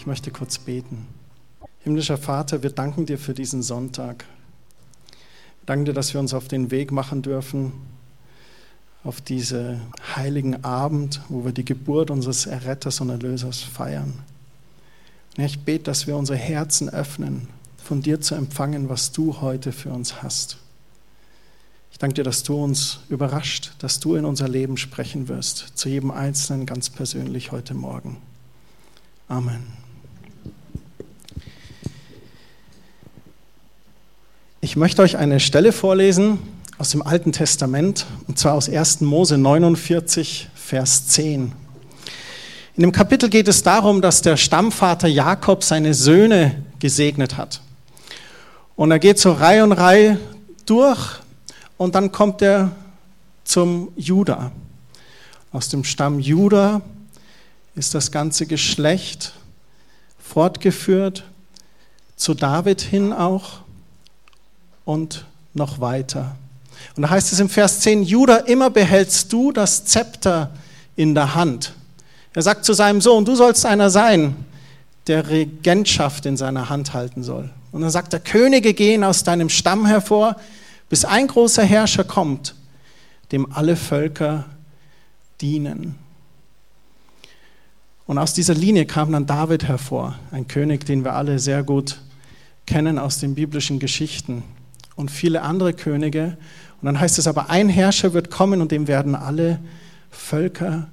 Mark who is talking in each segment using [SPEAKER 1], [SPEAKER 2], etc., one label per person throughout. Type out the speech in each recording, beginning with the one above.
[SPEAKER 1] Ich möchte kurz beten. Himmlischer Vater, wir danken dir für diesen Sonntag. Wir danken dir, dass wir uns auf den Weg machen dürfen, auf diesen heiligen Abend, wo wir die Geburt unseres Erretters und Erlösers feiern. Ich bete, dass wir unsere Herzen öffnen, von dir zu empfangen, was du heute für uns hast. Ich danke dir, dass du uns überrascht, dass du in unser Leben sprechen wirst, zu jedem Einzelnen ganz persönlich heute Morgen. Amen. Ich möchte euch eine Stelle vorlesen aus dem Alten Testament, und zwar aus 1. Mose 49, Vers 10. In dem Kapitel geht es darum, dass der Stammvater Jakob seine Söhne gesegnet hat. Und er geht so Reihe und Reihe durch und dann kommt er zum Juda. Aus dem Stamm Juda ist das ganze Geschlecht fortgeführt, zu David hin auch und noch weiter. Und da heißt es im Vers 10, Judah, immer behältst du das Zepter in der Hand. Er sagt zu seinem Sohn, du sollst einer sein, der Regentschaft in seiner Hand halten soll. Und dann sagt er, Könige gehen aus deinem Stamm hervor, bis ein großer Herrscher kommt, dem alle Völker dienen. Und aus dieser Linie kam dann David hervor, ein König, den wir alle sehr gut kennen aus den biblischen Geschichten und viele andere Könige. Und dann heißt es aber, ein Herrscher wird kommen und dem werden alle Völker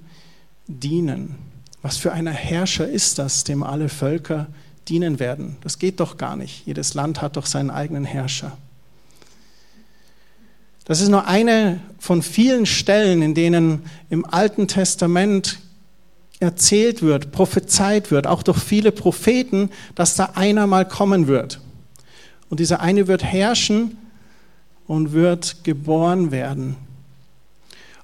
[SPEAKER 1] dienen. Was für ein Herrscher ist das, dem alle Völker dienen werden? Das geht doch gar nicht. Jedes Land hat doch seinen eigenen Herrscher. Das ist nur eine von vielen Stellen, in denen im Alten Testament erzählt wird, prophezeit wird, auch durch viele Propheten, dass da einer mal kommen wird. Und dieser eine wird herrschen und wird geboren werden.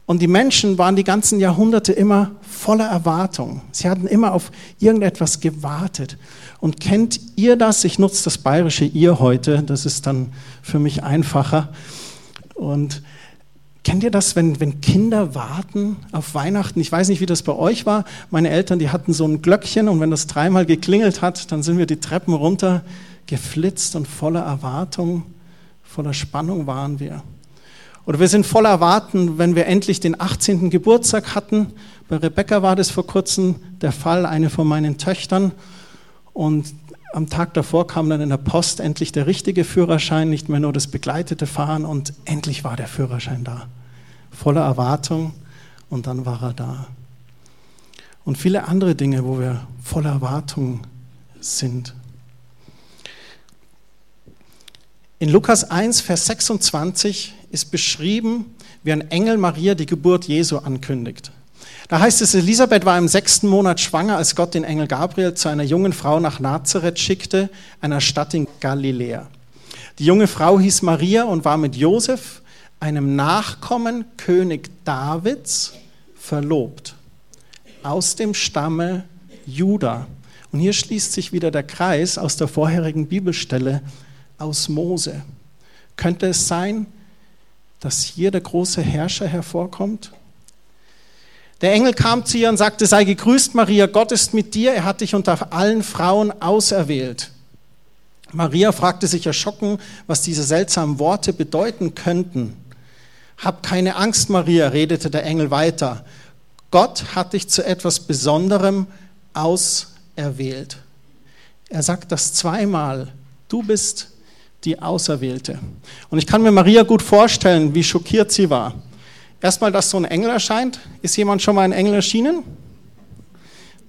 [SPEAKER 1] Und die Menschen waren die ganzen Jahrhunderte immer voller Erwartung. Sie hatten immer auf irgendetwas gewartet. Und kennt ihr das? Ich nutze das bayerische ihr heute, das ist dann für mich einfacher. Und kennt ihr das, wenn, wenn Kinder warten auf Weihnachten? Ich weiß nicht, wie das bei euch war. Meine Eltern, die hatten so ein Glöckchen und wenn das dreimal geklingelt hat, dann sind wir die Treppen runter geflitzt und voller Erwartung, voller Spannung waren wir. Oder wir sind voller Erwarten, wenn wir endlich den 18. Geburtstag hatten. Bei Rebecca war das vor kurzem der Fall, eine von meinen Töchtern. Und am Tag davor kam dann in der Post endlich der richtige Führerschein, nicht mehr nur das begleitete Fahren. Und endlich war der Führerschein da. Voller Erwartung. Und dann war er da. Und viele andere Dinge, wo wir voller Erwartung sind. In Lukas 1, Vers 26 ist beschrieben, wie ein Engel Maria die Geburt Jesu ankündigt. Da heißt es, Elisabeth war im sechsten Monat schwanger, als Gott den Engel Gabriel zu einer jungen Frau nach Nazareth schickte, einer Stadt in Galiläa. Die junge Frau hieß Maria und war mit Josef, einem Nachkommen König Davids, verlobt. Aus dem Stamme Juda. Und hier schließt sich wieder der Kreis aus der vorherigen Bibelstelle aus Mose. Könnte es sein, dass hier der große Herrscher hervorkommt? Der Engel kam zu ihr und sagte, sei gegrüßt, Maria, Gott ist mit dir, er hat dich unter allen Frauen auserwählt. Maria fragte sich erschrocken, was diese seltsamen Worte bedeuten könnten. Hab keine Angst, Maria, redete der Engel weiter. Gott hat dich zu etwas Besonderem auserwählt. Er sagt das zweimal. Du bist die Auserwählte. Und ich kann mir Maria gut vorstellen, wie schockiert sie war. Erstmal, dass so ein Engel erscheint. Ist jemand schon mal ein Engel erschienen?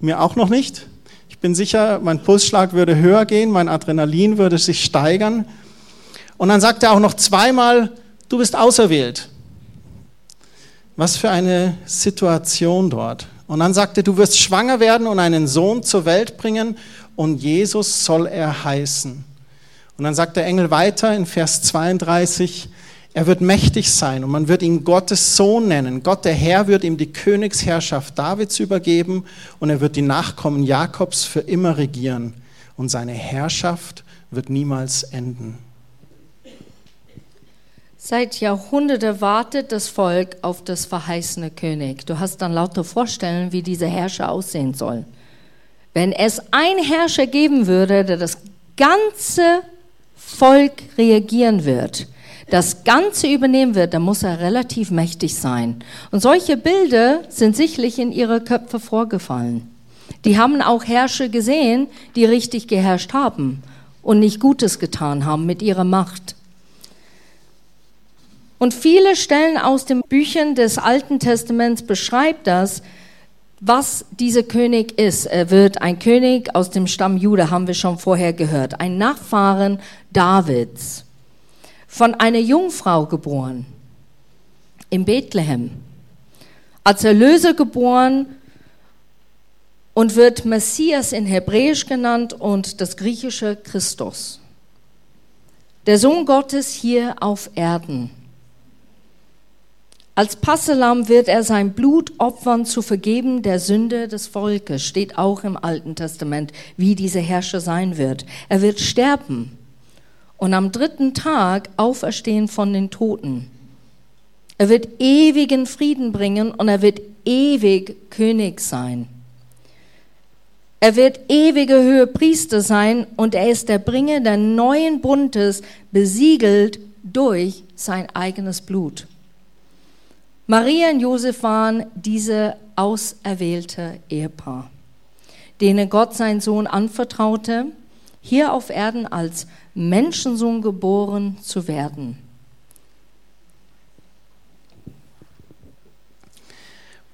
[SPEAKER 1] Mir auch noch nicht. Ich bin sicher, mein Pulsschlag würde höher gehen, mein Adrenalin würde sich steigern. Und dann sagt er auch noch zweimal, du bist auserwählt. Was für eine Situation dort. Und dann sagt er, du wirst schwanger werden und einen Sohn zur Welt bringen und Jesus soll er heißen. Und dann sagt der Engel weiter in Vers 32, er wird mächtig sein und man wird ihn Gottes Sohn nennen. Gott, der Herr, wird ihm die Königsherrschaft Davids übergeben und er wird die Nachkommen Jakobs für immer regieren und seine Herrschaft wird niemals enden.
[SPEAKER 2] Seit Jahrhunderten wartet das Volk auf das verheißene König. Du hast dann lauter Vorstellungen, wie dieser Herrscher aussehen soll. Wenn es ein Herrscher geben würde, der das ganze Volk reagieren wird, das Ganze übernehmen wird, dann muss er relativ mächtig sein. Und solche Bilder sind sicherlich in ihre Köpfe vorgefallen. Die haben auch Herrscher gesehen, die richtig geherrscht haben und nicht Gutes getan haben mit ihrer Macht. Und viele Stellen aus den Büchern des Alten Testaments beschreibt das, was dieser König ist. Er wird ein König aus dem Stamm Juda, haben wir schon vorher gehört, ein Nachfahren Davids, von einer Jungfrau geboren, in Bethlehem, als Erlöser geboren und wird Messias in Hebräisch genannt und das griechische Christus. Der Sohn Gottes hier auf Erden. Als Passelam wird er sein Blut opfern zu vergeben der Sünde des Volkes. Steht auch im Alten Testament, wie dieser Herrscher sein wird. Er wird sterben und am dritten Tag auferstehen von den Toten. Er wird ewigen Frieden bringen und er wird ewig König sein. Er wird ewige Höhe Priester sein und er ist der Bringer der neuen Bundes, besiegelt durch sein eigenes Blut. Maria und Josef waren diese auserwählte Ehepaar, denen Gott seinen Sohn anvertraute, hier auf Erden als Menschensohn geboren zu werden.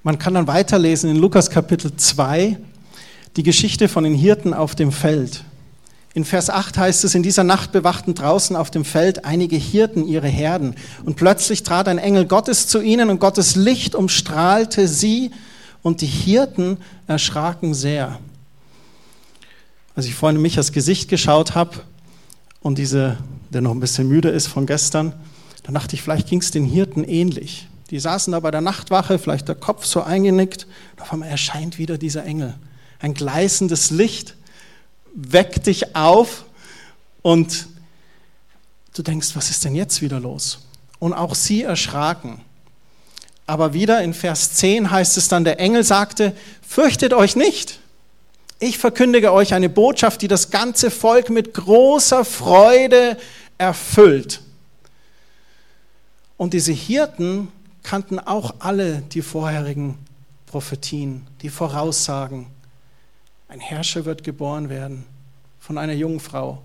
[SPEAKER 1] Man kann dann weiterlesen in Lukas Kapitel 2 die Geschichte von den Hirten auf dem Feld. In Vers 8 heißt es, in dieser Nacht bewachten draußen auf dem Feld einige Hirten ihre Herden. Und plötzlich trat ein Engel Gottes zu ihnen und Gottes Licht umstrahlte sie und die Hirten erschraken sehr. Als ich vorhin mich das Gesicht geschaut habe und diese, der noch ein bisschen müde ist von gestern, dann dachte ich, vielleicht ging es den Hirten ähnlich. Die saßen da bei der Nachtwache, vielleicht der Kopf so eingenickt, und auf einmal erscheint wieder dieser Engel. Ein gleißendes Licht weckt dich auf und du denkst, was ist denn jetzt wieder los? Und auch sie erschraken. Aber wieder in Vers 10 heißt es dann, der Engel sagte, fürchtet euch nicht. Ich verkündige euch eine Botschaft, die das ganze Volk mit großer Freude erfüllt. Und diese Hirten kannten auch alle die vorherigen Prophetien, die Voraussagen. Ein Herrscher wird geboren werden von einer jungen Frau.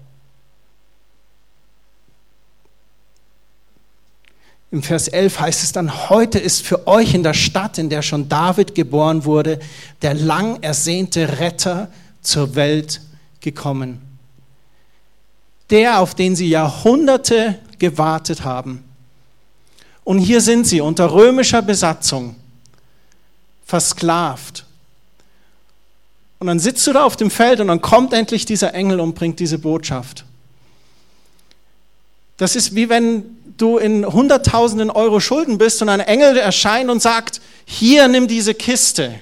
[SPEAKER 1] Im Vers 11 heißt es dann, heute ist für euch in der Stadt, in der schon David geboren wurde, der lang ersehnte Retter zur Welt gekommen. Der, auf den sie Jahrhunderte gewartet haben. Und hier sind sie unter römischer Besatzung, versklavt, und dann sitzt du da auf dem Feld und dann kommt endlich dieser Engel und bringt diese Botschaft. Das ist wie wenn du in Hunderttausenden Euro Schulden bist und ein Engel erscheint und sagt, hier nimm diese Kiste.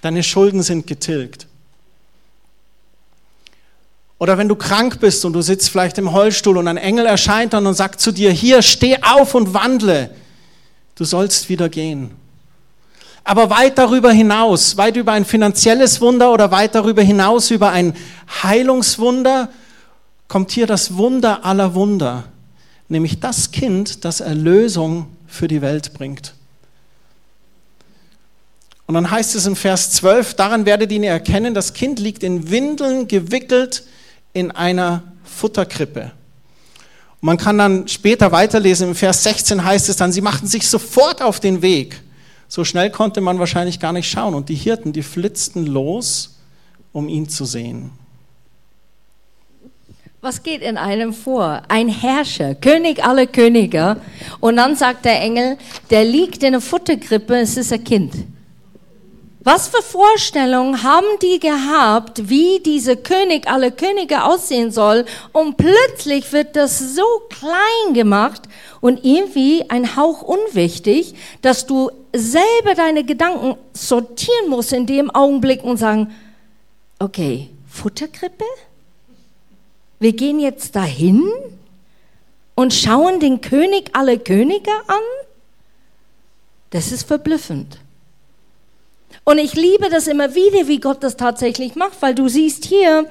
[SPEAKER 1] Deine Schulden sind getilgt. Oder wenn du krank bist und du sitzt vielleicht im Heulstuhl und ein Engel erscheint dann und sagt zu dir, hier, steh auf und wandle. Du sollst wieder gehen aber weit darüber hinaus, weit über ein finanzielles Wunder oder weit darüber hinaus über ein Heilungswunder, kommt hier das Wunder aller Wunder, nämlich das Kind, das Erlösung für die Welt bringt. Und dann heißt es in Vers 12, daran werdet ihr erkennen, das Kind liegt in Windeln gewickelt in einer Futterkrippe. Und man kann dann später weiterlesen, im Vers 16 heißt es dann, sie machten sich sofort auf den Weg so schnell konnte man wahrscheinlich gar nicht schauen. Und die Hirten, die flitzten los, um ihn zu sehen.
[SPEAKER 2] Was geht in einem vor? Ein Herrscher, König aller Könige. Und dann sagt der Engel, der liegt in der Futterkrippe, es ist ein Kind. Was für Vorstellungen haben die gehabt, wie dieser König aller Könige aussehen soll? Und plötzlich wird das so klein gemacht und irgendwie ein Hauch unwichtig, dass du selber deine Gedanken sortieren musst in dem Augenblick und sagen, okay, Futterkrippe? Wir gehen jetzt dahin und schauen den König aller Könige an? Das ist verblüffend. Und ich liebe das immer wieder, wie Gott das tatsächlich macht, weil du siehst hier,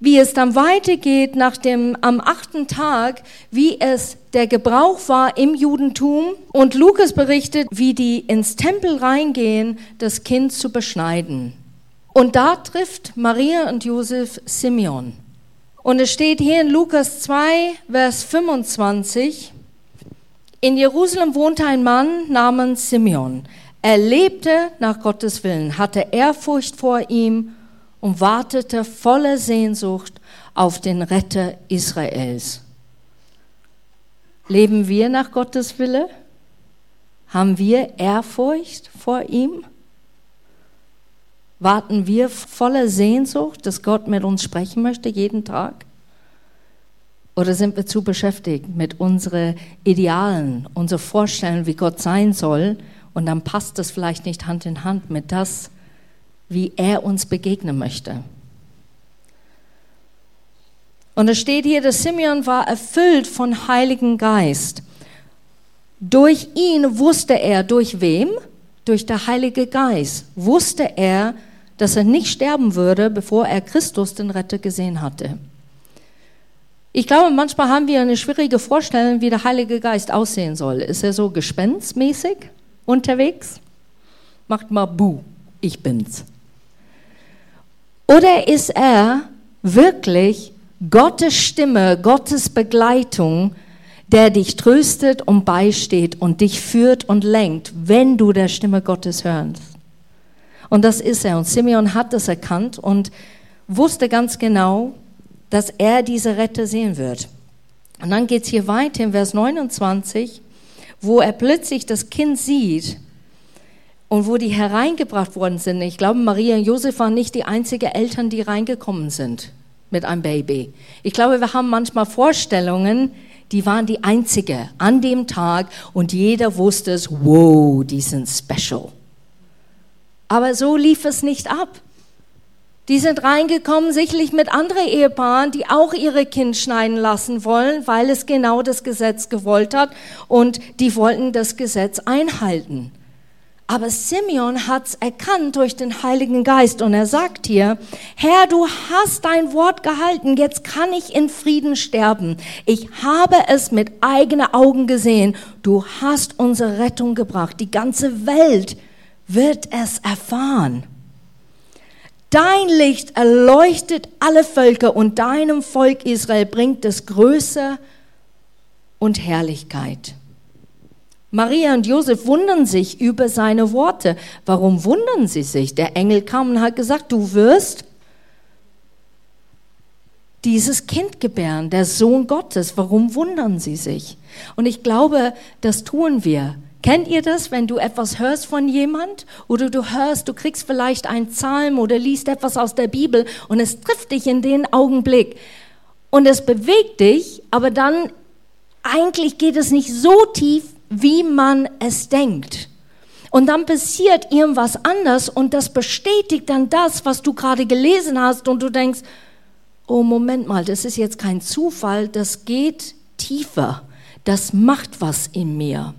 [SPEAKER 2] wie es dann weitergeht nach dem, am achten Tag, wie es der Gebrauch war im Judentum. Und Lukas berichtet, wie die ins Tempel reingehen, das Kind zu beschneiden. Und da trifft Maria und Josef Simeon. Und es steht hier in Lukas 2, Vers 25, in Jerusalem wohnte ein Mann namens Simeon. Er lebte nach Gottes Willen, hatte Ehrfurcht vor ihm und wartete voller Sehnsucht auf den Retter Israels. Leben wir nach Gottes Wille? Haben wir Ehrfurcht vor ihm? Warten wir voller Sehnsucht, dass Gott mit uns sprechen möchte jeden Tag? Oder sind wir zu beschäftigt mit unseren Idealen, unseren Vorstellungen, wie Gott sein soll? Und dann passt das vielleicht nicht Hand in Hand mit das, wie er uns begegnen möchte. Und es steht hier, dass Simeon war erfüllt von Heiligen Geist. Durch ihn wusste er, durch wem? Durch der Heilige Geist wusste er, dass er nicht sterben würde, bevor er Christus, den Retter, gesehen hatte. Ich glaube, manchmal haben wir eine schwierige Vorstellung, wie der Heilige Geist aussehen soll. Ist er so gespenstmäßig unterwegs? Macht mal Bu, ich bin's. Oder ist er wirklich Gottes Stimme, Gottes Begleitung, der dich tröstet und beisteht und dich führt und lenkt, wenn du der Stimme Gottes hörst? Und das ist er. Und Simeon hat das erkannt und wusste ganz genau, dass er diese Retter sehen wird. Und dann geht es hier weiter in Vers 29, wo er plötzlich das Kind sieht und wo die hereingebracht worden sind. Ich glaube, Maria und Josef waren nicht die einzigen Eltern, die reingekommen sind mit einem Baby. Ich glaube, wir haben manchmal Vorstellungen, die waren die einzige an dem Tag und jeder wusste es, wow, die sind special. Aber so lief es nicht ab. Die sind reingekommen, sicherlich mit anderen Ehepaaren, die auch ihre Kind schneiden lassen wollen, weil es genau das Gesetz gewollt hat und die wollten das Gesetz einhalten. Aber Simeon hat's erkannt durch den Heiligen Geist und er sagt hier, Herr, du hast dein Wort gehalten, jetzt kann ich in Frieden sterben. Ich habe es mit eigenen Augen gesehen. Du hast unsere Rettung gebracht. Die ganze Welt wird es erfahren. Dein Licht erleuchtet alle Völker und deinem Volk Israel bringt es Größe und Herrlichkeit. Maria und Josef wundern sich über seine Worte. Warum wundern sie sich? Der Engel kam und hat gesagt, du wirst dieses Kind gebären, der Sohn Gottes. Warum wundern sie sich? Und ich glaube, das tun wir. Kennt ihr das, wenn du etwas hörst von jemand oder du hörst, du kriegst vielleicht einen Psalm oder liest etwas aus der Bibel und es trifft dich in den Augenblick und es bewegt dich, aber dann eigentlich geht es nicht so tief, wie man es denkt. Und dann passiert irgendwas anders und das bestätigt dann das, was du gerade gelesen hast und du denkst, oh Moment mal, das ist jetzt kein Zufall, das geht tiefer, das macht was in mir.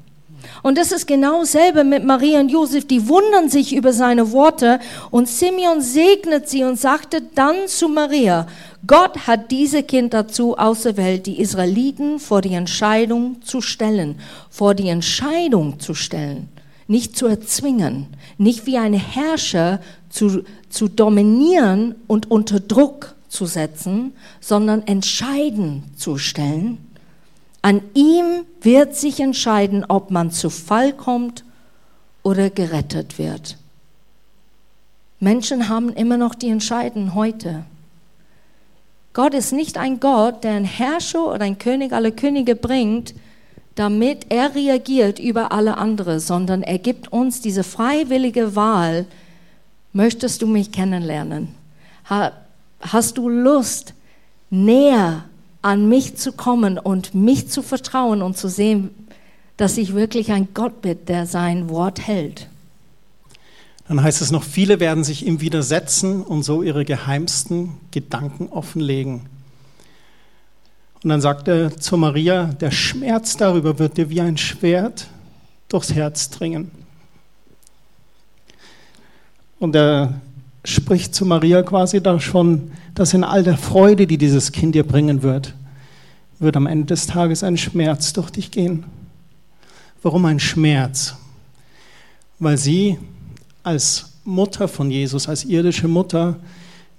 [SPEAKER 2] Und das ist genau dasselbe mit Maria und Josef. Die wundern sich über seine Worte. Und Simeon segnet sie und sagte dann zu Maria, Gott hat diese Kind dazu auserwählt, die Israeliten vor die Entscheidung zu stellen. Vor die Entscheidung zu stellen. Nicht zu erzwingen. Nicht wie ein Herrscher zu, zu dominieren und unter Druck zu setzen, sondern entscheiden zu stellen an ihm wird sich entscheiden, ob man zu Fall kommt oder gerettet wird. Menschen haben immer noch die Entscheidung heute. Gott ist nicht ein Gott, der einen Herrscher oder ein König aller Könige bringt, damit er reagiert über alle anderen, sondern er gibt uns diese freiwillige Wahl. Möchtest du mich kennenlernen? Hast du Lust, näher an mich zu kommen und mich zu vertrauen und zu sehen, dass ich wirklich ein Gott bin, der sein Wort hält.
[SPEAKER 1] Dann heißt es noch, viele werden sich ihm widersetzen und so ihre geheimsten Gedanken offenlegen. Und dann sagt er zu Maria, der Schmerz darüber wird dir wie ein Schwert durchs Herz dringen. Und er spricht zu Maria quasi da schon, dass in all der Freude, die dieses Kind ihr bringen wird, wird am Ende des Tages ein Schmerz durch dich gehen. Warum ein Schmerz? Weil sie als Mutter von Jesus, als irdische Mutter,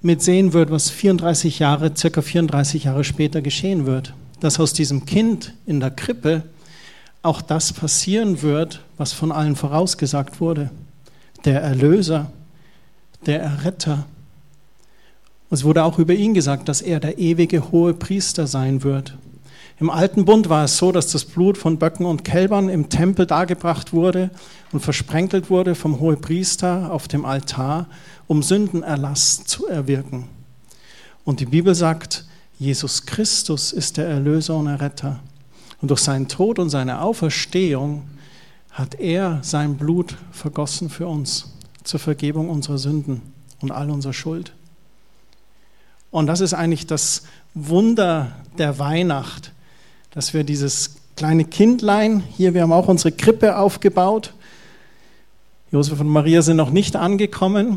[SPEAKER 1] mitsehen wird, was 34 Jahre, circa 34 Jahre später geschehen wird. Dass aus diesem Kind in der Krippe auch das passieren wird, was von allen vorausgesagt wurde. Der Erlöser, der Erretter. Es wurde auch über ihn gesagt, dass er der ewige hohe Priester sein wird. Im alten Bund war es so, dass das Blut von Böcken und Kälbern im Tempel dargebracht wurde und versprenkelt wurde vom Hohepriester auf dem Altar, um Sündenerlass zu erwirken. Und die Bibel sagt, Jesus Christus ist der Erlöser und Erretter. Und durch seinen Tod und seine Auferstehung hat er sein Blut vergossen für uns zur Vergebung unserer Sünden und all unserer Schuld. Und das ist eigentlich das Wunder der Weihnacht, dass wir dieses kleine Kindlein, hier, wir haben auch unsere Krippe aufgebaut. Josef und Maria sind noch nicht angekommen.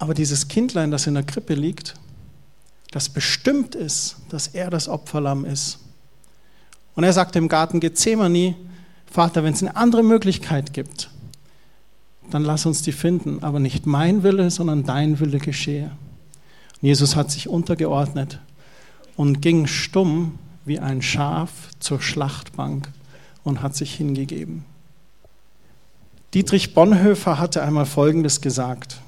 [SPEAKER 1] Aber dieses Kindlein, das in der Krippe liegt, das bestimmt ist, dass er das Opferlamm ist. Und er sagte im Garten Gethsemane, Vater, wenn es eine andere Möglichkeit gibt, dann lass uns die finden, aber nicht mein Wille, sondern dein Wille geschehe. Jesus hat sich untergeordnet und ging stumm wie ein Schaf zur Schlachtbank und hat sich hingegeben. Dietrich Bonhoeffer hatte einmal Folgendes gesagt.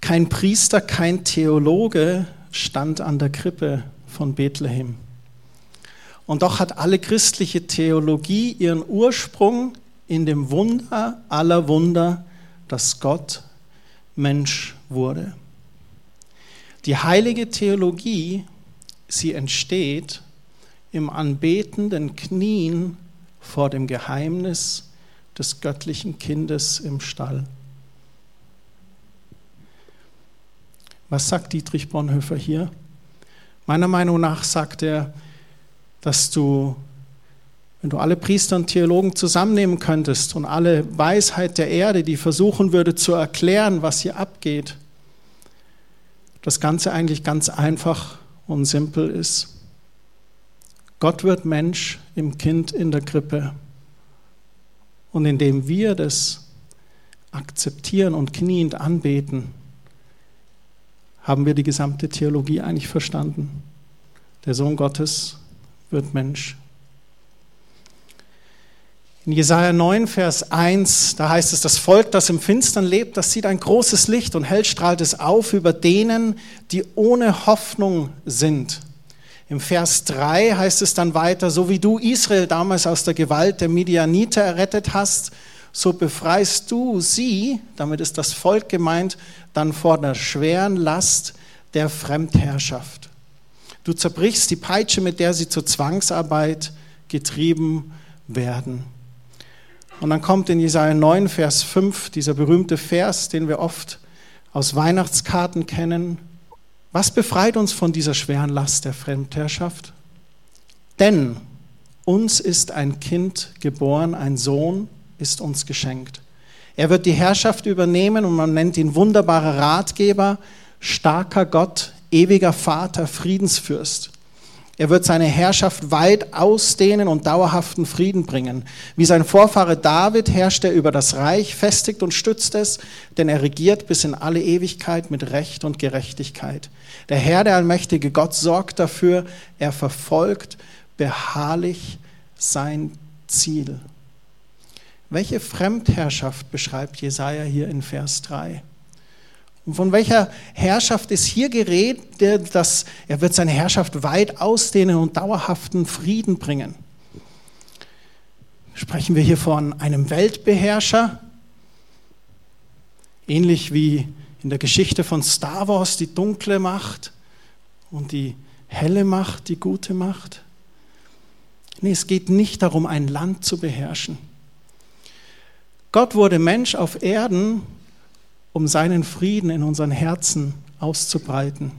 [SPEAKER 1] Kein Priester, kein Theologe stand an der Krippe von Bethlehem. Und doch hat alle christliche Theologie ihren Ursprung in dem Wunder aller Wunder, dass Gott Mensch wurde. Die heilige Theologie, sie entsteht im anbetenden Knien vor dem Geheimnis des göttlichen Kindes im Stall. Was sagt Dietrich Bonhoeffer hier? Meiner Meinung nach sagt er, dass du, wenn du alle Priester und Theologen zusammennehmen könntest und alle Weisheit der Erde, die versuchen würde zu erklären, was hier abgeht, das Ganze eigentlich ganz einfach und simpel ist. Gott wird Mensch im Kind in der Krippe. Und indem wir das akzeptieren und kniend anbeten, haben wir die gesamte Theologie eigentlich verstanden. Der Sohn Gottes wird Mensch. In Jesaja 9, Vers 1, da heißt es, das Volk, das im Finstern lebt, das sieht ein großes Licht und hell strahlt es auf über denen, die ohne Hoffnung sind. Im Vers 3 heißt es dann weiter, so wie du Israel damals aus der Gewalt der Midianiter errettet hast, so befreist du sie, damit ist das Volk gemeint, dann vor der schweren Last der Fremdherrschaft. Du zerbrichst die Peitsche, mit der sie zur Zwangsarbeit getrieben werden. Und dann kommt in Jesaja 9, Vers 5 dieser berühmte Vers, den wir oft aus Weihnachtskarten kennen. Was befreit uns von dieser schweren Last der Fremdherrschaft? Denn uns ist ein Kind geboren, ein Sohn ist uns geschenkt. Er wird die Herrschaft übernehmen und man nennt ihn wunderbarer Ratgeber, starker Gott, ewiger Vater, Friedensfürst. Er wird seine Herrschaft weit ausdehnen und dauerhaften Frieden bringen. Wie sein Vorfahre David herrscht er über das Reich, festigt und stützt es, denn er regiert bis in alle Ewigkeit mit Recht und Gerechtigkeit. Der Herr, der allmächtige Gott, sorgt dafür, er verfolgt beharrlich sein Ziel. Welche Fremdherrschaft beschreibt Jesaja hier in Vers 3? Und von welcher Herrschaft ist hier geredet, dass er wird seine Herrschaft weit ausdehnen und dauerhaften Frieden bringen? Sprechen wir hier von einem Weltbeherrscher, ähnlich wie in der Geschichte von Star Wars die dunkle Macht und die helle Macht, die gute Macht? Nee, es geht nicht darum, ein Land zu beherrschen. Gott wurde Mensch auf Erden, um seinen Frieden in unseren Herzen auszubreiten.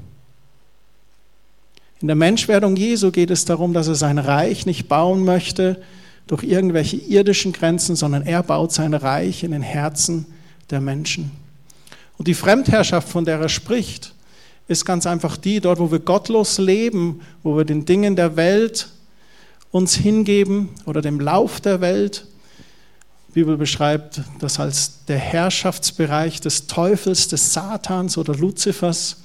[SPEAKER 1] In der Menschwerdung Jesu geht es darum, dass er sein Reich nicht bauen möchte durch irgendwelche irdischen Grenzen, sondern er baut sein Reich in den Herzen der Menschen. Und die Fremdherrschaft, von der er spricht, ist ganz einfach die, dort wo wir gottlos leben, wo wir den Dingen der Welt uns hingeben oder dem Lauf der Welt. Bibel beschreibt das als der Herrschaftsbereich des Teufels, des Satans oder Luzifers,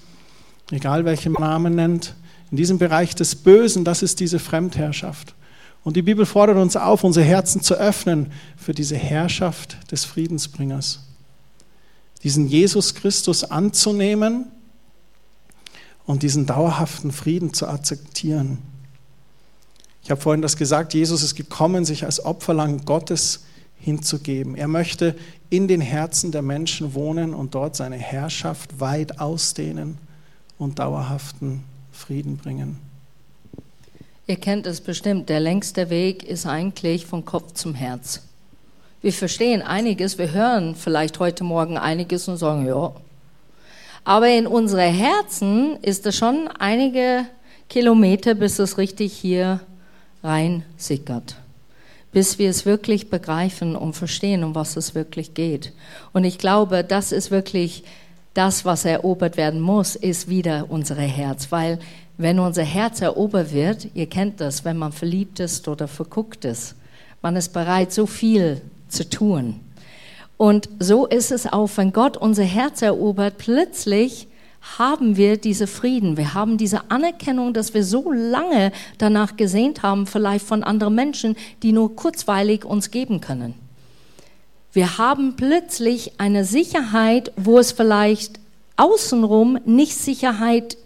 [SPEAKER 1] egal welchen Namen nennt. In diesem Bereich des Bösen, das ist diese Fremdherrschaft. Und die Bibel fordert uns auf, unsere Herzen zu öffnen für diese Herrschaft des Friedensbringers. Diesen Jesus Christus anzunehmen und diesen dauerhaften Frieden zu akzeptieren. Ich habe vorhin das gesagt, Jesus ist gekommen, sich als Opferlang Gottes hinzugeben. Er möchte in den Herzen der Menschen wohnen und dort seine Herrschaft weit ausdehnen und dauerhaften Frieden bringen.
[SPEAKER 2] Ihr kennt es bestimmt, der längste Weg ist eigentlich von Kopf zum Herz. Wir verstehen einiges, wir hören vielleicht heute Morgen einiges und sagen, ja. Aber in unsere Herzen ist es schon einige Kilometer, bis es richtig hier rein sickert. Bis wir es wirklich begreifen und verstehen, um was es wirklich geht. Und ich glaube, das ist wirklich das, was erobert werden muss, ist wieder unser Herz, weil wenn unser Herz erobert wird, ihr kennt das, wenn man verliebt ist oder verguckt ist, man ist bereit, so viel zu tun. Und so ist es auch, wenn Gott unser Herz erobert, plötzlich haben wir diese Frieden, wir haben diese Anerkennung, dass wir so lange danach gesehnt haben, vielleicht von anderen Menschen, die nur kurzweilig uns geben können. Wir haben plötzlich eine Sicherheit, wo es vielleicht außenrum nicht Sicherheit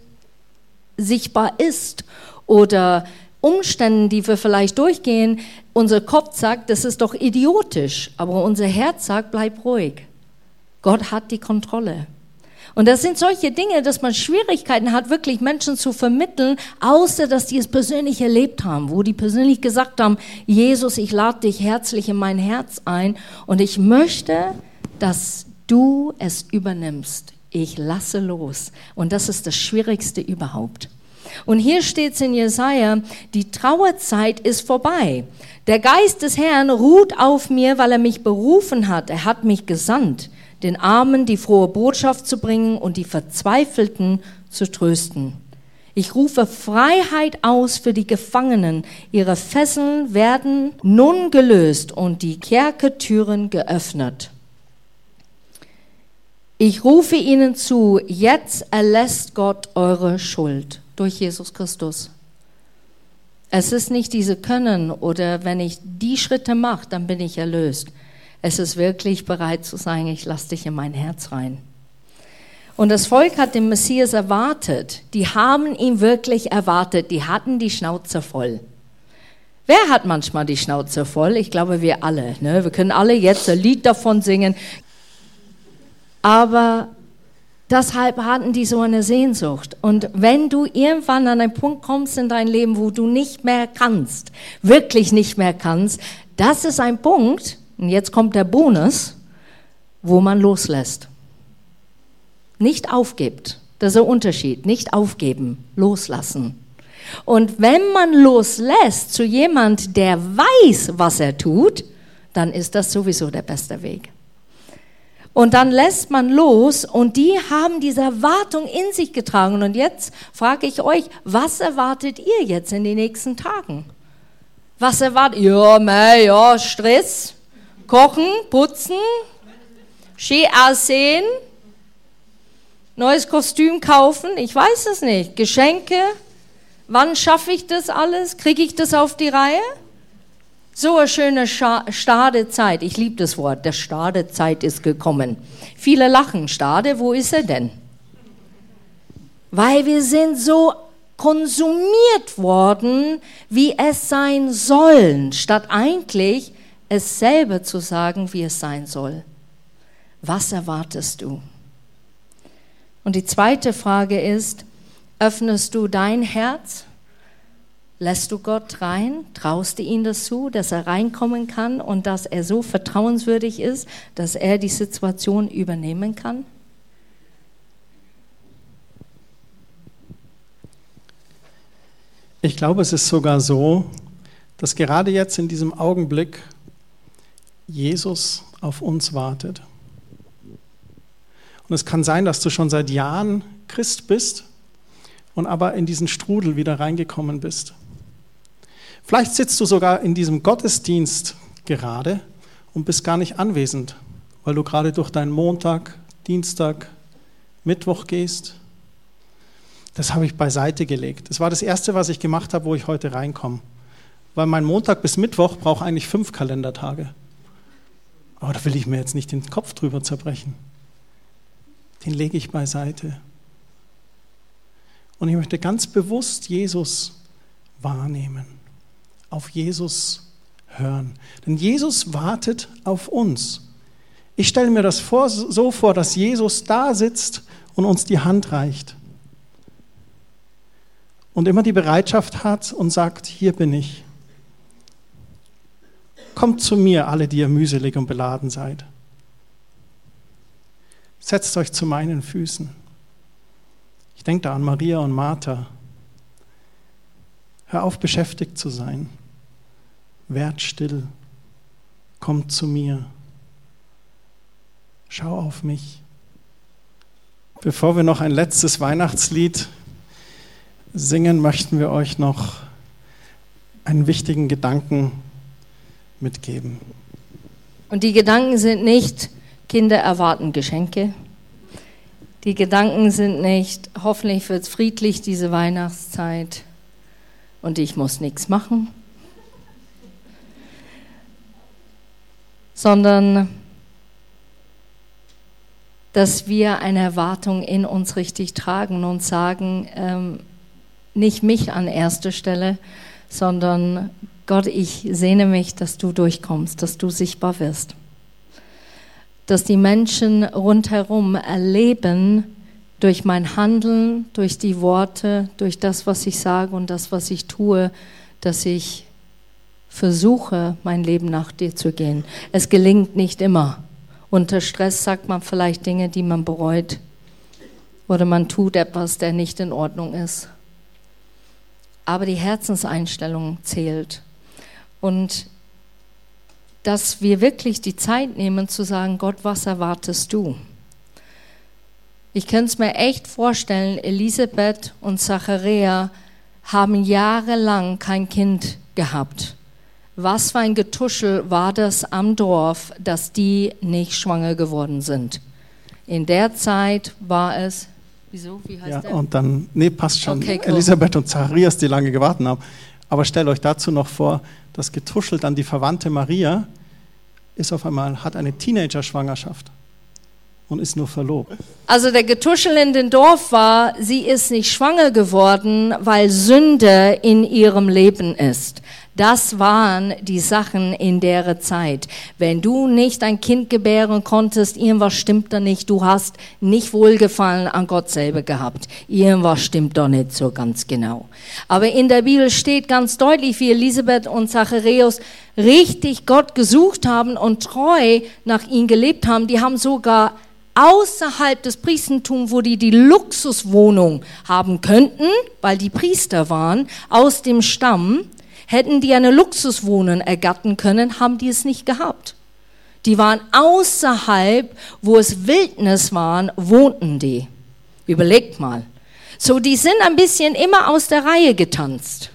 [SPEAKER 2] sichtbar ist oder Umständen, die wir vielleicht durchgehen, unser Kopf sagt, das ist doch idiotisch, aber unser Herz sagt, bleib ruhig. Gott hat die Kontrolle. Und das sind solche Dinge, dass man Schwierigkeiten hat, wirklich Menschen zu vermitteln, außer dass die es persönlich erlebt haben, wo die persönlich gesagt haben, Jesus, ich lade dich herzlich in mein Herz ein und ich möchte, dass du es übernimmst ich lasse los. Und das ist das Schwierigste überhaupt. Und hier steht es in Jesaja, die Trauerzeit ist vorbei. Der Geist des Herrn ruht auf mir, weil er mich berufen hat. Er hat mich gesandt, den Armen die frohe Botschaft zu bringen und die Verzweifelten zu trösten. Ich rufe Freiheit aus für die Gefangenen. Ihre Fesseln werden nun gelöst und die Kerkertüren geöffnet. Ich rufe ihnen zu, jetzt erlässt Gott eure Schuld durch Jesus Christus. Es ist nicht diese Können oder wenn ich die Schritte mache, dann bin ich erlöst. Es ist wirklich bereit zu sagen, ich lasse dich in mein Herz rein. Und das Volk hat den Messias erwartet. Die haben ihn wirklich erwartet. Die hatten die Schnauze voll. Wer hat manchmal die Schnauze voll? Ich glaube, wir alle. Ne? Wir können alle jetzt ein Lied davon singen. Aber deshalb hatten die so eine Sehnsucht. Und wenn du irgendwann an einen Punkt kommst in dein Leben, wo du nicht mehr kannst, wirklich nicht mehr kannst, das ist ein Punkt, und jetzt kommt der Bonus, wo man loslässt. Nicht aufgibt. Das ist der Unterschied. Nicht aufgeben, loslassen. Und wenn man loslässt zu jemand, der weiß, was er tut, dann ist das sowieso der beste Weg. Und dann lässt man los und die haben diese Erwartung in sich getragen. Und jetzt frage ich euch, was erwartet ihr jetzt in den nächsten Tagen? Was erwartet ihr? Ja, mei, ja, Stress, kochen, putzen, Ski aussehen, neues Kostüm kaufen, ich weiß es nicht, Geschenke. Wann schaffe ich das alles? Kriege ich das auf die Reihe? So eine schöne Stadezeit. Ich liebe das Wort. Der Stadezeit ist gekommen. Viele lachen. Stade, wo ist er denn? Weil wir sind so konsumiert worden, wie es sein soll, statt eigentlich es selber zu sagen, wie es sein soll. Was erwartest du? Und die zweite Frage ist, öffnest du dein Herz Lässt du Gott rein? Traust du ihm das zu, dass er reinkommen kann und dass er so vertrauenswürdig ist, dass er die Situation übernehmen kann?
[SPEAKER 1] Ich glaube, es ist sogar so, dass gerade jetzt in diesem Augenblick Jesus auf uns wartet. Und es kann sein, dass du schon seit Jahren Christ bist und aber in diesen Strudel wieder reingekommen bist. Vielleicht sitzt du sogar in diesem Gottesdienst gerade und bist gar nicht anwesend, weil du gerade durch deinen Montag, Dienstag, Mittwoch gehst. Das habe ich beiseite gelegt. Das war das Erste, was ich gemacht habe, wo ich heute reinkomme. Weil mein Montag bis Mittwoch braucht eigentlich fünf Kalendertage. Aber da will ich mir jetzt nicht den Kopf drüber zerbrechen. Den lege ich beiseite. Und ich möchte ganz bewusst Jesus wahrnehmen, auf Jesus hören. Denn Jesus wartet auf uns. Ich stelle mir das vor, so vor, dass Jesus da sitzt und uns die Hand reicht. Und immer die Bereitschaft hat und sagt, hier bin ich. Kommt zu mir, alle, die ihr mühselig und beladen seid. Setzt euch zu meinen Füßen. Ich denke da an Maria und Martha. Hör auf, beschäftigt zu sein. Werd still. Kommt zu mir. Schau auf mich. Bevor wir noch ein letztes Weihnachtslied singen, möchten wir euch noch einen wichtigen Gedanken mitgeben.
[SPEAKER 2] Und die Gedanken sind nicht, Kinder erwarten Geschenke. Die Gedanken sind nicht, hoffentlich wird es friedlich diese Weihnachtszeit und ich muss nichts machen, sondern dass wir eine Erwartung in uns richtig tragen und sagen, ähm, nicht mich an erster Stelle, sondern Gott, ich sehne mich, dass du durchkommst, dass du sichtbar wirst. Dass die Menschen rundherum erleben, durch mein Handeln, durch die Worte, durch das, was ich sage und das, was ich tue, dass ich versuche, mein Leben nach dir zu gehen. Es gelingt nicht immer. Unter Stress sagt man vielleicht Dinge, die man bereut. Oder man tut etwas, der nicht in Ordnung ist. Aber die Herzenseinstellung zählt. Und dass wir wirklich die Zeit nehmen zu sagen, Gott, was erwartest du? Ich könnte es mir echt vorstellen, Elisabeth und Zachariah haben jahrelang kein Kind gehabt. Was für ein Getuschel war das am Dorf, dass die nicht schwanger geworden sind? In der Zeit war es,
[SPEAKER 1] wieso, wie heißt ja, der? Und dann, nee, passt schon, okay, cool. Elisabeth und Zacharias, die lange gewartet haben. Aber stellt euch dazu noch vor, das getuschelt an die Verwandte Maria ist auf einmal, hat eine Teenager-Schwangerschaft und ist nur verlobt.
[SPEAKER 2] Also der Getuschel in dem Dorf war, sie ist nicht schwanger geworden, weil Sünde in ihrem Leben ist. Das waren die Sachen in der Zeit. Wenn du nicht ein Kind gebären konntest, irgendwas stimmt da nicht. Du hast nicht Wohlgefallen an Gott selber gehabt. Irgendwas stimmt doch nicht so ganz genau. Aber in der Bibel steht ganz deutlich, wie Elisabeth und Zacharias richtig Gott gesucht haben und treu nach ihm gelebt haben. Die haben sogar außerhalb des Priestentums, wo die die Luxuswohnung haben könnten, weil die Priester waren, aus dem Stamm, Hätten die eine Luxuswohnung ergattern können, haben die es nicht gehabt. Die waren außerhalb, wo es Wildnis waren, wohnten die. Überlegt mal. So, die sind ein bisschen immer aus der Reihe getanzt.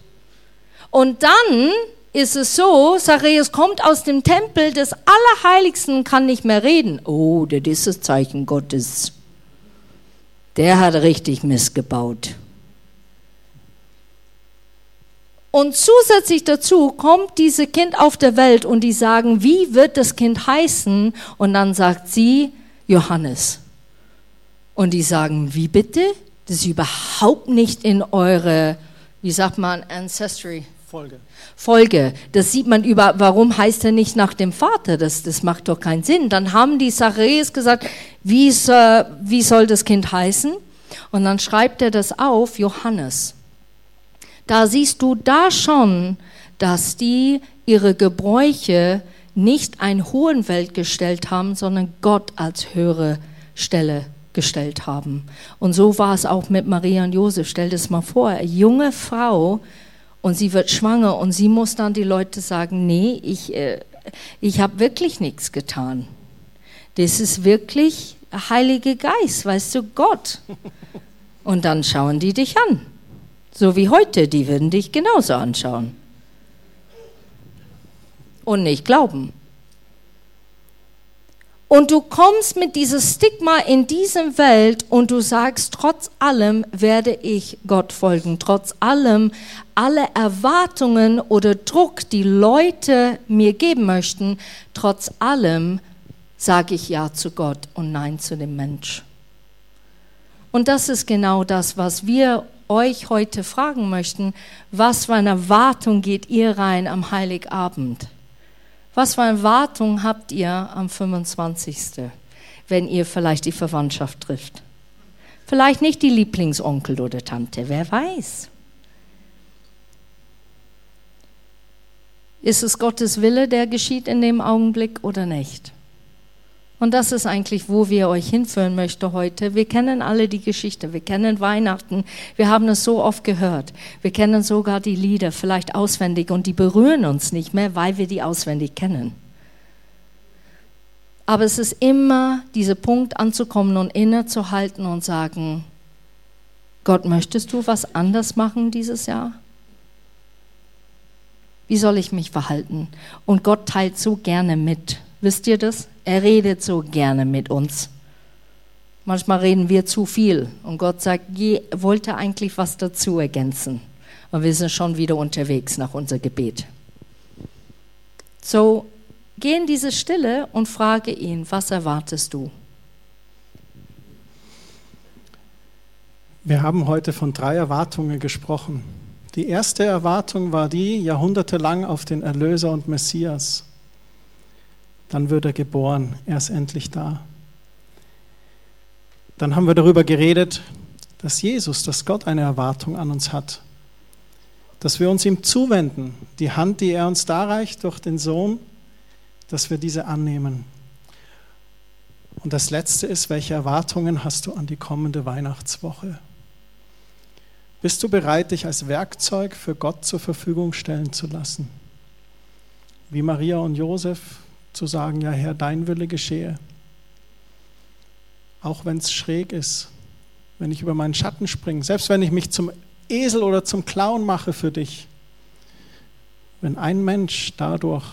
[SPEAKER 2] Und dann ist es so, Zacharias kommt aus dem Tempel des Allerheiligsten, kann nicht mehr reden. Oh, das ist das Zeichen Gottes. Der hat richtig missgebaut. Und zusätzlich dazu kommt dieses Kind auf der Welt und die sagen, wie wird das Kind heißen? Und dann sagt sie Johannes. Und die sagen, wie bitte? Das ist überhaupt nicht in eure, wie sagt man, Ancestry. Folge. Folge. Das sieht man über, warum heißt er nicht nach dem Vater? Das, das macht doch keinen Sinn. Dann haben die Zacharias gesagt, wie, wie soll das Kind heißen? Und dann schreibt er das auf, Johannes da siehst du da schon, dass die ihre Gebräuche nicht ein hohen Welt gestellt haben, sondern Gott als höhere Stelle gestellt haben. Und so war es auch mit Maria und Josef. Stell dir das mal vor, eine junge Frau und sie wird schwanger und sie muss dann die Leute sagen, nee, ich, äh, ich habe wirklich nichts getan. Das ist wirklich Heilige Geist, weißt du, Gott. Und dann schauen die dich an. So wie heute, die würden dich genauso anschauen. Und nicht glauben. Und du kommst mit diesem Stigma in diese Welt und du sagst, trotz allem werde ich Gott folgen. Trotz allem, alle Erwartungen oder Druck, die Leute mir geben möchten, trotz allem sage ich Ja zu Gott und Nein zu dem Mensch. Und das ist genau das, was wir euch heute fragen möchten. Was für eine Erwartung geht ihr rein am Heiligabend? Was für eine Erwartung habt ihr am 25., wenn ihr vielleicht die Verwandtschaft trifft? Vielleicht nicht die Lieblingsonkel oder Tante, wer weiß. Ist es Gottes Wille, der geschieht in dem Augenblick oder nicht? Und das ist eigentlich, wo wir euch hinführen möchten heute. Wir kennen alle die Geschichte, wir kennen Weihnachten, wir haben es so oft gehört. Wir kennen sogar die Lieder vielleicht auswendig und die berühren uns nicht mehr, weil wir die auswendig kennen. Aber es ist immer dieser Punkt anzukommen und innezuhalten und sagen, Gott, möchtest du was anders machen dieses Jahr? Wie soll ich mich verhalten? Und Gott teilt so gerne mit. Wisst ihr das? Er redet so gerne mit uns. Manchmal reden wir zu viel und Gott sagt, je, wollte eigentlich was dazu ergänzen. Und wir sind schon wieder unterwegs nach unser Gebet. So, geh in diese Stille und frage ihn, was erwartest du?
[SPEAKER 1] Wir haben heute von drei Erwartungen gesprochen. Die erste Erwartung war die jahrhundertelang auf den Erlöser und Messias dann wird er geboren, er ist endlich da. Dann haben wir darüber geredet, dass Jesus, dass Gott eine Erwartung an uns hat, dass wir uns ihm zuwenden, die Hand, die er uns darreicht durch den Sohn, dass wir diese annehmen. Und das Letzte ist, welche Erwartungen hast du an die kommende Weihnachtswoche? Bist du bereit, dich als Werkzeug für Gott zur Verfügung stellen zu lassen? Wie Maria und Josef zu sagen, ja Herr, dein Wille geschehe. Auch wenn es schräg ist, wenn ich über meinen Schatten springe, selbst wenn ich mich zum Esel oder zum Clown mache für dich. Wenn ein Mensch dadurch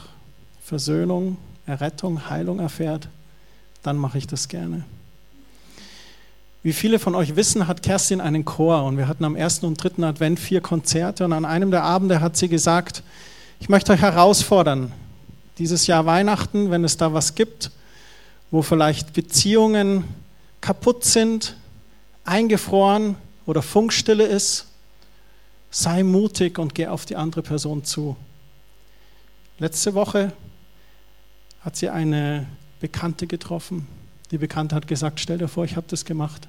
[SPEAKER 1] Versöhnung, Errettung, Heilung erfährt, dann mache ich das gerne. Wie viele von euch wissen, hat Kerstin einen Chor und wir hatten am ersten und dritten Advent vier Konzerte und an einem der Abende hat sie gesagt, ich möchte euch herausfordern, dieses Jahr Weihnachten, wenn es da was gibt, wo vielleicht Beziehungen kaputt sind, eingefroren oder Funkstille ist, sei mutig und geh auf die andere Person zu. Letzte Woche hat sie eine Bekannte getroffen. Die Bekannte hat gesagt, stell dir vor, ich habe das gemacht.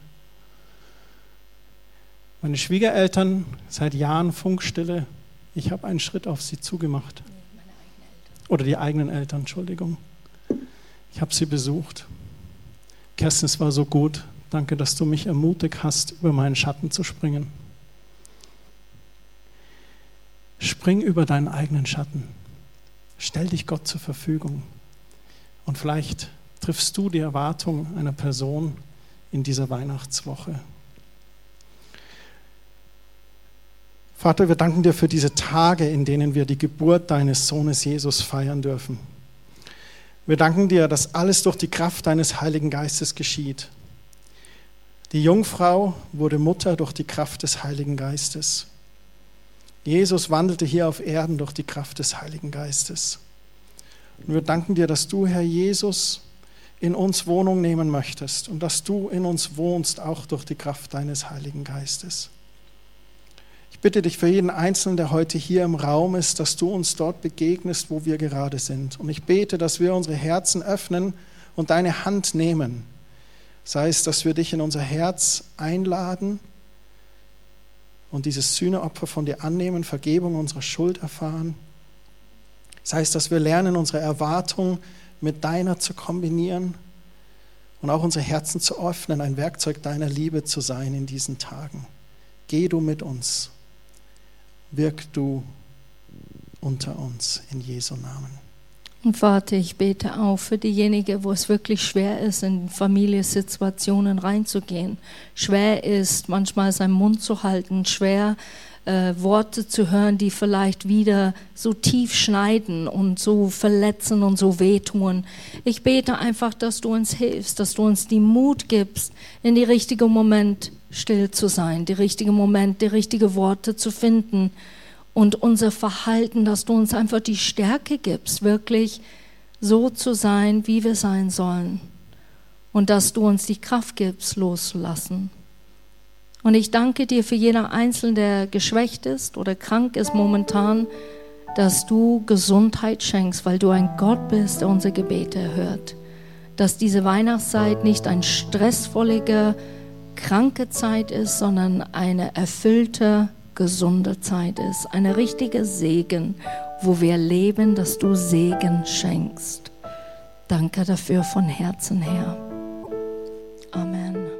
[SPEAKER 1] Meine Schwiegereltern seit Jahren Funkstille. Ich habe einen Schritt auf sie zugemacht. Oder die eigenen Eltern, Entschuldigung. Ich habe sie besucht. Kerstin, es war so gut. Danke, dass du mich ermutigt hast, über meinen Schatten zu springen. Spring über deinen eigenen Schatten. Stell dich Gott zur Verfügung. Und vielleicht triffst du die Erwartung einer Person in dieser Weihnachtswoche. Vater, wir danken dir für diese Tage, in denen wir die Geburt deines Sohnes Jesus feiern dürfen. Wir danken dir, dass alles durch die Kraft deines Heiligen Geistes geschieht. Die Jungfrau wurde Mutter durch die Kraft des Heiligen Geistes. Jesus wandelte hier auf Erden durch die Kraft des Heiligen Geistes. Und wir danken dir, dass du, Herr Jesus, in uns Wohnung nehmen möchtest und dass du in uns wohnst, auch durch die Kraft deines Heiligen Geistes. Ich bitte dich für jeden Einzelnen, der heute hier im Raum ist, dass du uns dort begegnest, wo wir gerade sind. Und ich bete, dass wir unsere Herzen öffnen und deine Hand nehmen. Sei es, dass wir dich in unser Herz einladen und dieses Sühneopfer von dir annehmen, Vergebung unserer Schuld erfahren. Sei es, dass wir lernen, unsere Erwartung mit deiner zu kombinieren und auch unsere Herzen zu öffnen, ein Werkzeug deiner Liebe zu sein in diesen Tagen. Geh du mit uns Wirk du unter uns in Jesu Namen.
[SPEAKER 2] Und Vater, ich bete auch für diejenigen, wo es wirklich schwer ist, in Familiensituationen reinzugehen. Schwer ist, manchmal seinen Mund zu halten, schwer äh, Worte zu hören, die vielleicht wieder so tief schneiden und so verletzen und so wehtun. Ich bete einfach, dass du uns hilfst, dass du uns die Mut gibst, in die richtige Moment still zu sein, die richtige Moment, die richtige Worte zu finden und unser Verhalten, dass du uns einfach die Stärke gibst, wirklich so zu sein, wie wir sein sollen. Und dass du uns die Kraft gibst, loszulassen. Und ich danke dir für jeder Einzelne, der geschwächt ist oder krank ist momentan, dass du Gesundheit schenkst, weil du ein Gott bist, der unsere Gebete erhört. Dass diese Weihnachtszeit nicht eine stressvolle, kranke Zeit ist, sondern eine erfüllte, gesunde Zeit ist. Eine richtige Segen, wo wir leben, dass du Segen schenkst. Danke dafür von Herzen her. Amen.